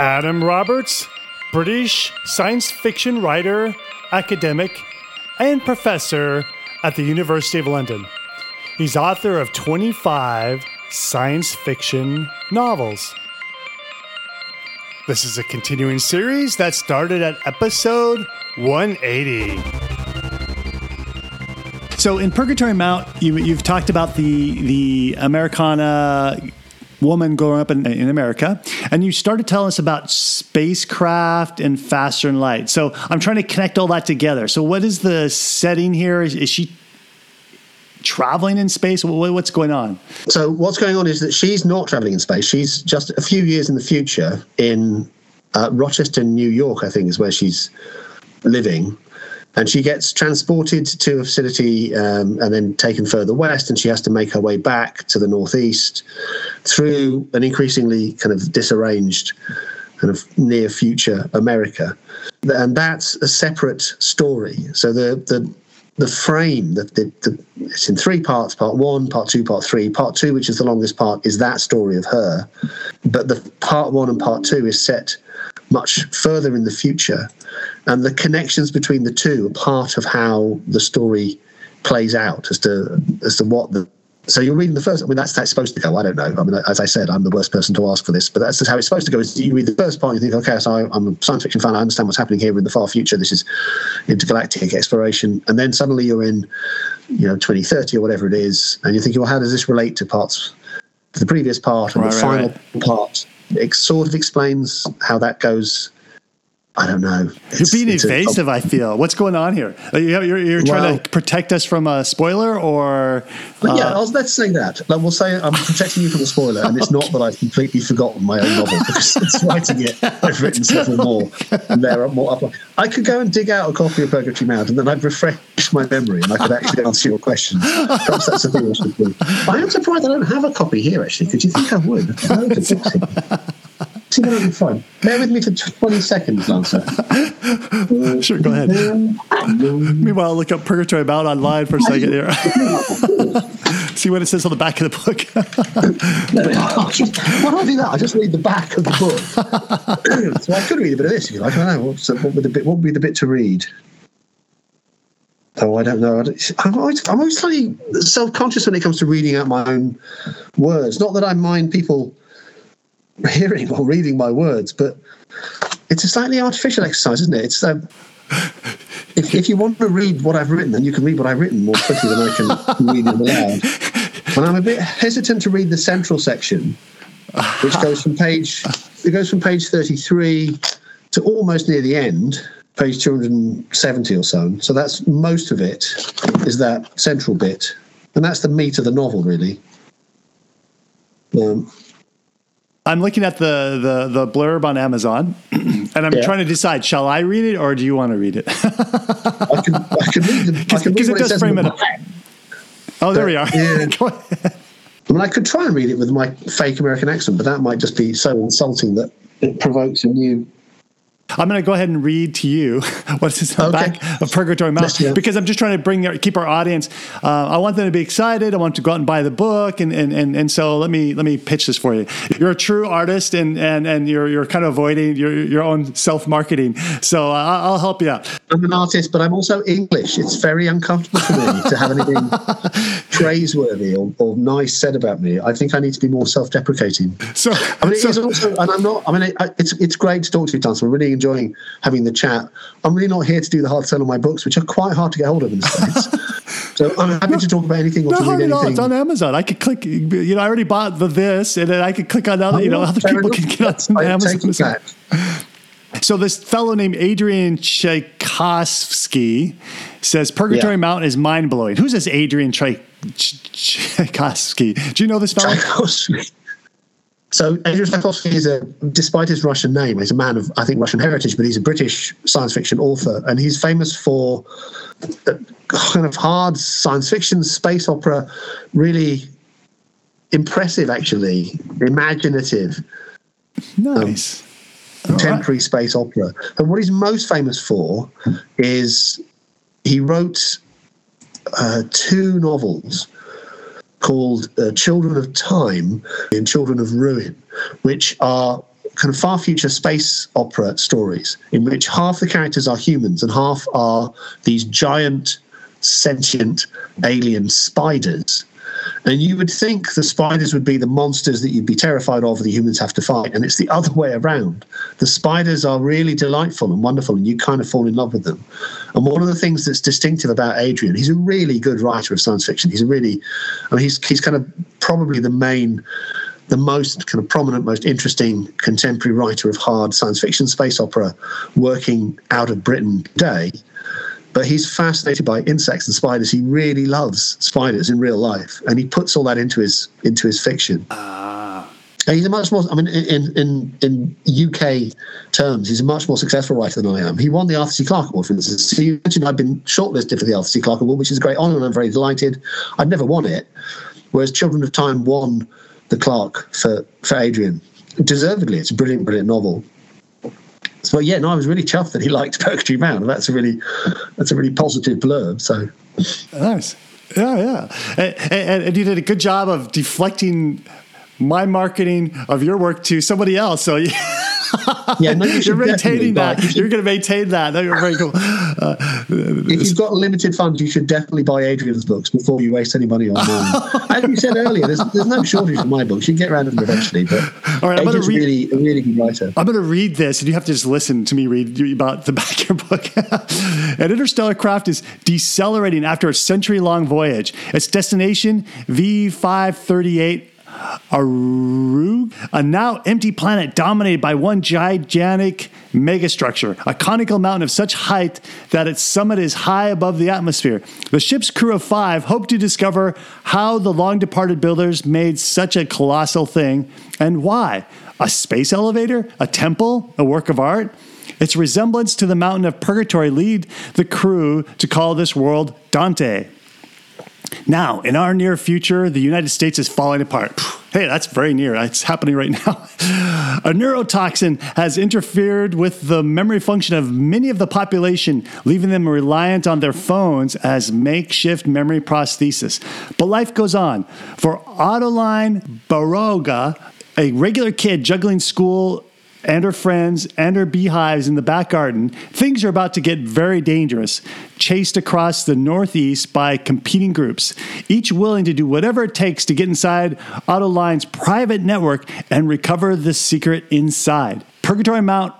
Adam Roberts, British science fiction writer, academic, and professor at the University of London. He's author of 25 science fiction novels. This is a continuing series that started at episode 180. So in Purgatory Mount, you, you've talked about the the Americana woman growing up in, in America, and you started telling us about spacecraft and faster than light. So I'm trying to connect all that together. So what is the setting here? Is, is she traveling in space? What's going on? So what's going on is that she's not traveling in space. She's just a few years in the future in uh, Rochester, New York, I think, is where she's living and she gets transported to a facility um, and then taken further west and she has to make her way back to the northeast through an increasingly kind of disarranged kind of near future america. And that's a separate story. So the the the frame that the, the, it's in three parts part one part two part three. Part two which is the longest part is that story of her. But the part one and part two is set much further in the future and the connections between the two are part of how the story plays out as to as to what the so you're reading the first. I mean, that's that's supposed to go. I don't know. I mean, as I said, I'm the worst person to ask for this, but that's just how it's supposed to go. Is you read the first part, and you think, okay, so I, am a science fiction fan. I understand what's happening here in the far future. This is intergalactic exploration, and then suddenly you're in, you know, 2030 or whatever it is, and you're thinking, well, how does this relate to parts, to the previous part and right, the right, final right. part? It sort of explains how that goes I don't know. It's, you're being invasive. A, I feel. What's going on here? You're, you're, you're well, trying to protect us from a spoiler, or uh, yeah, was, let's say that. Like, we'll say I'm protecting you from a spoiler, and it's not that I've completely forgotten my own novel because it's writing it. I've written several more, and there are more. Up. I could go and dig out a copy of Purgatory Mount, and then I'd refresh my memory, and I could actually answer your questions. Perhaps that's a thing I should do. I am surprised I don't have a copy here. Actually, could you think I would? See what I be find. Bear with me for 20 seconds, Lancer. sure, go ahead. Meanwhile, I'll look up Purgatory Mount online for a second here. See what it says on the back of the book. why do I do that? I just read the back of the book. so I could read a bit of this if you like. I don't know. What's, what, would the bit, what would be the bit to read? Oh, I don't know. I'm always, I'm always slightly self conscious when it comes to reading out my own words. Not that I mind people hearing or reading my words, but it's a slightly artificial exercise, isn't it? It's um, if, if you want to read what I've written, then you can read what I've written more quickly than I can read it aloud. And I'm a bit hesitant to read the central section, which goes from page it goes from page 33 to almost near the end, page 270 or so. So that's most of it is that central bit, and that's the meat of the novel, really. Um, I'm looking at the the the blurb on Amazon, and I'm yeah. trying to decide: shall I read it or do you want to read it? I can I can read because it does it frame it up. Oh, there but, we are. Yeah. I mean, I could try and read it with my fake American accent, but that might just be so insulting that it provokes a new I'm going to go ahead and read to you what's this okay. back of Purgatory Mount because I'm just trying to bring keep our audience. Uh, I want them to be excited. I want to go out and buy the book, and and, and, and so let me let me pitch this for you. You're a true artist, and and and you're you're kind of avoiding your your own self marketing. So uh, I'll help you out. I'm an artist, but I'm also English. It's very uncomfortable for me to have anything praiseworthy or, or nice said about me. I think I need to be more self deprecating. So I mean, so, is also, and I'm not. I mean, it, it's it's great to talk to you, Tom. I'm really enjoying having the chat. I'm really not here to do the hard sell on my books, which are quite hard to get hold of in the States. so I'm happy to talk about anything or no, to read anything. It's on Amazon. I could click, you know, I already bought the this, and then I could click on other, oh, you know, oh, other people enough. can get on Amazon. So this fellow named Adrian Tchaikovsky says Purgatory yeah. Mountain is mind blowing. Who's this Adrian Tchaikovsky? Do you know this fellow? Tchaikovsky. So Adrian Tchaikovsky is a, despite his Russian name, he's a man of, I think, Russian heritage, but he's a British science fiction author, and he's famous for kind of hard science fiction, space opera, really impressive, actually, imaginative. Nice. Um, contemporary right. space opera. And what he's most famous for is he wrote uh, two novels called uh, Children of Time and Children of Ruin, which are kind of far future space opera stories in which half the characters are humans and half are these giant sentient alien spiders and you would think the spiders would be the monsters that you'd be terrified of, the humans have to fight. And it's the other way around. The spiders are really delightful and wonderful, and you kind of fall in love with them. And one of the things that's distinctive about Adrian, he's a really good writer of science fiction. He's a really, I mean, he's, he's kind of probably the main the most kind of prominent, most interesting contemporary writer of hard science fiction space opera working out of Britain today but he's fascinated by insects and spiders. He really loves spiders in real life, and he puts all that into his into his fiction. Ah. he's a much more. I mean, in in in UK terms, he's a much more successful writer than I am. He won the Arthur C. Clarke Award, for instance. So you mentioned I've been shortlisted for the Arthur C. Clarke Award, which is a great honour, and I'm very delighted. I'd never won it, whereas Children of Time won the Clarke for for Adrian. Deservedly, it's a brilliant, brilliant novel. So yeah, no, I was really chuffed that he liked Purgatory Mount. That's a really that's a really positive blurb. So nice. Yeah, yeah. And, and, and, you did a good job of deflecting my marketing of your work to somebody else. So yeah, no, you are maintaining that. You are going to maintain that. No, you're very cool. Uh, if you've got limited funds, you should definitely buy Adrian's books before you waste any money on them. As you said earlier, there's, there's no shortage of my books. You can get around them eventually. But All right, Adrian's read, really a really good writer. I'm going to read this, and you have to just listen to me read about the back of your book. An interstellar craft is decelerating after a century-long voyage. Its destination V538 Arug, a now empty planet dominated by one gigantic megastructure, a conical mountain of such height that its summit is high above the atmosphere. The ship's crew of five hope to discover how the long departed builders made such a colossal thing and why. A space elevator? A temple? A work of art? Its resemblance to the mountain of purgatory lead the crew to call this world Dante. Now, in our near future, the United States is falling apart. Hey, that's very near. It's happening right now. A neurotoxin has interfered with the memory function of many of the population, leaving them reliant on their phones as makeshift memory prosthesis. But life goes on. For Adeline Baroga, a regular kid juggling school and her friends and her beehives in the back garden, things are about to get very dangerous, chased across the Northeast by competing groups, each willing to do whatever it takes to get inside Adeline's private network and recover the secret inside. Purgatory Mount,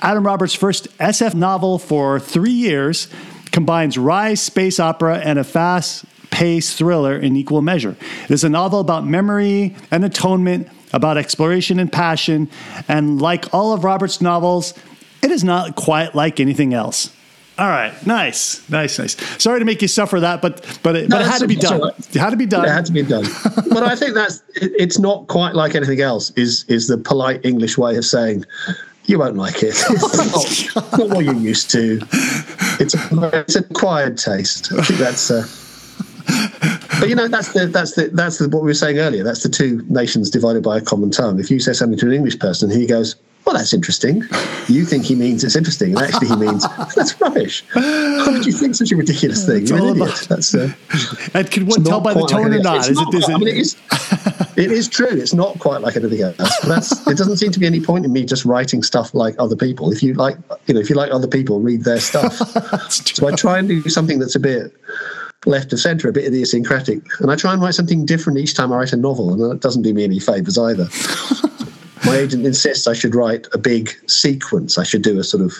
Adam Roberts' first SF novel for three years, combines rise space opera and a fast paced thriller in equal measure. It is a novel about memory and atonement about exploration and passion, and like all of Robert's novels, it is not quite like anything else. All right, nice, nice, nice. Sorry to make you suffer that, but but it, no, but it had to be done. Right. It had to be done. It had to be done. but I think that's it, it's not quite like anything else. Is is the polite English way of saying you won't like it. It's not, not what you're used to. It's a, it's acquired taste. I think that's. Uh, but you know that's the that's the that's the, what we were saying earlier. That's the two nations divided by a common tongue. If you say something to an English person, he goes, "Well, that's interesting." You think he means it's interesting, and actually he means that's rubbish. How would you think such a ridiculous thing? You're an idiot. That's. Uh, and can one tell by the tone like or not? Is it, is it, I mean, it is. it is true. It's not quite like anything else. That's. It doesn't seem to be any point in me just writing stuff like other people. If you like, you know, if you like other people, read their stuff. so I try and do something that's a bit left of centre, a bit idiosyncratic. And I try and write something different each time I write a novel, and that doesn't do me any favours either. My agent insists I should write a big sequence. I should do a sort of,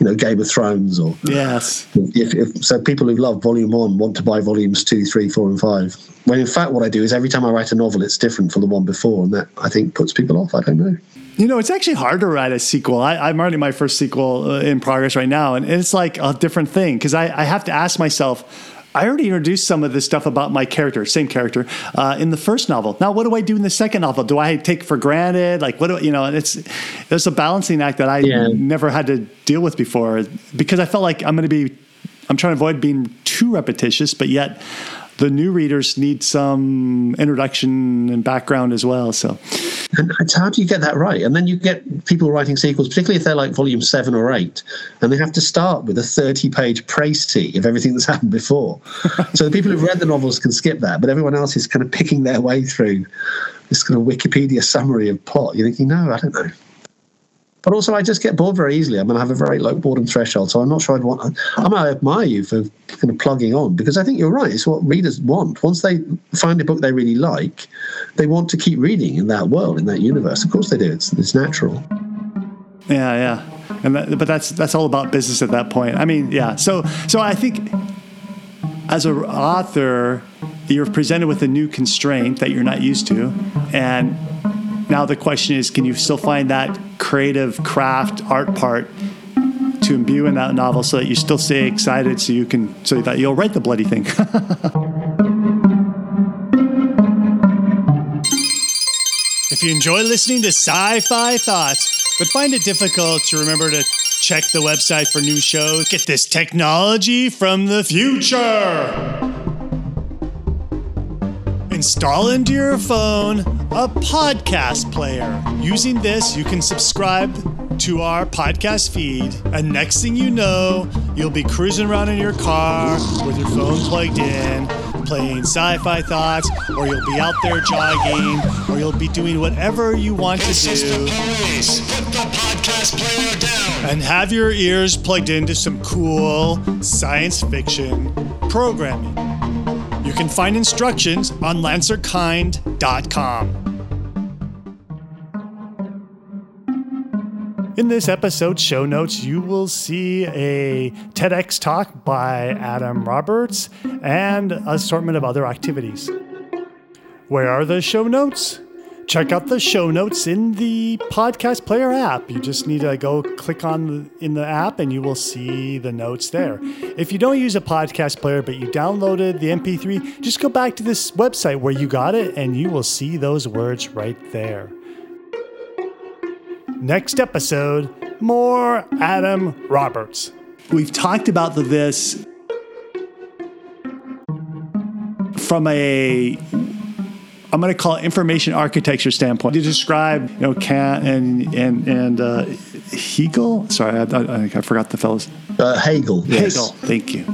you know, Game of Thrones or yes. If, if, so, people who love Volume One want to buy Volumes Two, Three, Four, and Five. When in fact, what I do is every time I write a novel, it's different from the one before, and that I think puts people off. I don't know. You know, it's actually hard to write a sequel. I, am writing my first sequel uh, in progress right now, and it's like a different thing because I, I have to ask myself I already introduced some of this stuff about my character, same character, uh, in the first novel. Now, what do I do in the second novel? Do I take for granted? Like, what do you know? It's there's a balancing act that I yeah. never had to deal with before because I felt like I'm going to be, I'm trying to avoid being too repetitious, but yet the new readers need some introduction and background as well. So, and how do you get that right? And then you get people writing sequels, particularly if they're like volume seven or eight, and they have to start with a 30 page précis of everything that's happened before. so the people who've read the novels can skip that, but everyone else is kind of picking their way through this kind of Wikipedia summary of plot. You're thinking, no, I don't know. But also, I just get bored very easily. I mean, I have a very low boredom threshold, so I'm not sure I'd want. I I admire you for kind of plugging on because I think you're right. It's what readers want. Once they find a book they really like, they want to keep reading in that world, in that universe. Of course, they do. It's it's natural. Yeah, yeah, and that, but that's that's all about business at that point. I mean, yeah. So so I think as an author, you're presented with a new constraint that you're not used to, and now the question is, can you still find that creative craft art part to imbue in that novel so that you still stay excited so you can so that you'll write the bloody thing. if you enjoy listening to sci-fi thoughts but find it difficult to remember to check the website for new shows, get this technology from the future. Install into your phone a podcast player. Using this, you can subscribe to our podcast feed, and next thing you know, you'll be cruising around in your car with your phone plugged in, playing sci fi thoughts, or you'll be out there jogging, or you'll be doing whatever you want to do. Put the podcast player down And have your ears plugged into some cool science fiction programming. You can find instructions on lancerkind.com. In this episode's show notes, you will see a TEDx talk by Adam Roberts and assortment of other activities. Where are the show notes? Check out the show notes in the podcast player app. You just need to go click on in the app and you will see the notes there. If you don't use a podcast player but you downloaded the MP3, just go back to this website where you got it and you will see those words right there. Next episode, more Adam Roberts. We've talked about this from a I'm going to call it information architecture standpoint. To describe, you know, Kant and and and uh, Hegel. Sorry, I, I, I forgot the fellows. Uh, Hegel. Yes. Hegel. Thank you.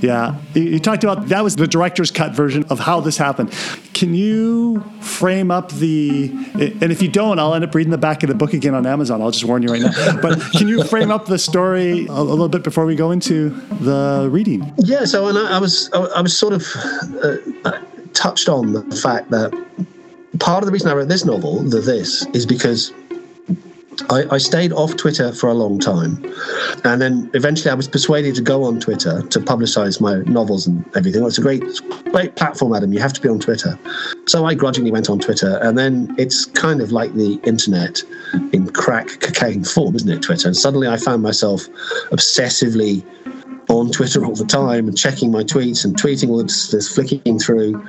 Yeah, you talked about that was the director's cut version of how this happened. Can you frame up the? And if you don't, I'll end up reading the back of the book again on Amazon. I'll just warn you right now. But can you frame up the story a, a little bit before we go into the reading? Yeah. So, and I, I was I was sort of. Uh, touched on the fact that part of the reason I wrote this novel, the This, is because I, I, stayed off Twitter for a long time. And then eventually I was persuaded to go on Twitter to publicize my novels and everything. Well, it's a great, great platform, Adam. You have to be on Twitter. So I grudgingly went on Twitter. And then it's kind of like the internet in crack cocaine form, isn't it, Twitter? And suddenly I found myself obsessively on Twitter all the time and checking my tweets and tweeting all this, this flicking through.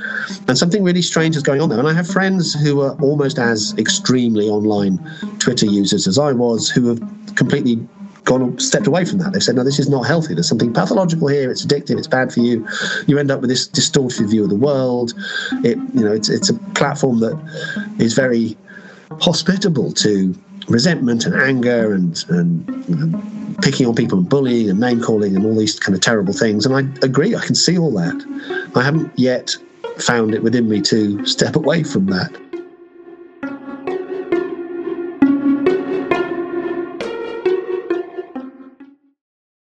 And something really strange is going on there. And I have friends who are almost as extremely online Twitter users as I was who have completely gone stepped away from that. They've said, no, this is not healthy. There's something pathological here. It's addictive. It's bad for you. You end up with this distorted view of the world. It, you know, it's it's a platform that is very hospitable to resentment and anger and, and, and picking on people and bullying and name calling and all these kind of terrible things. And I agree, I can see all that. I haven't yet found it within me to step away from that.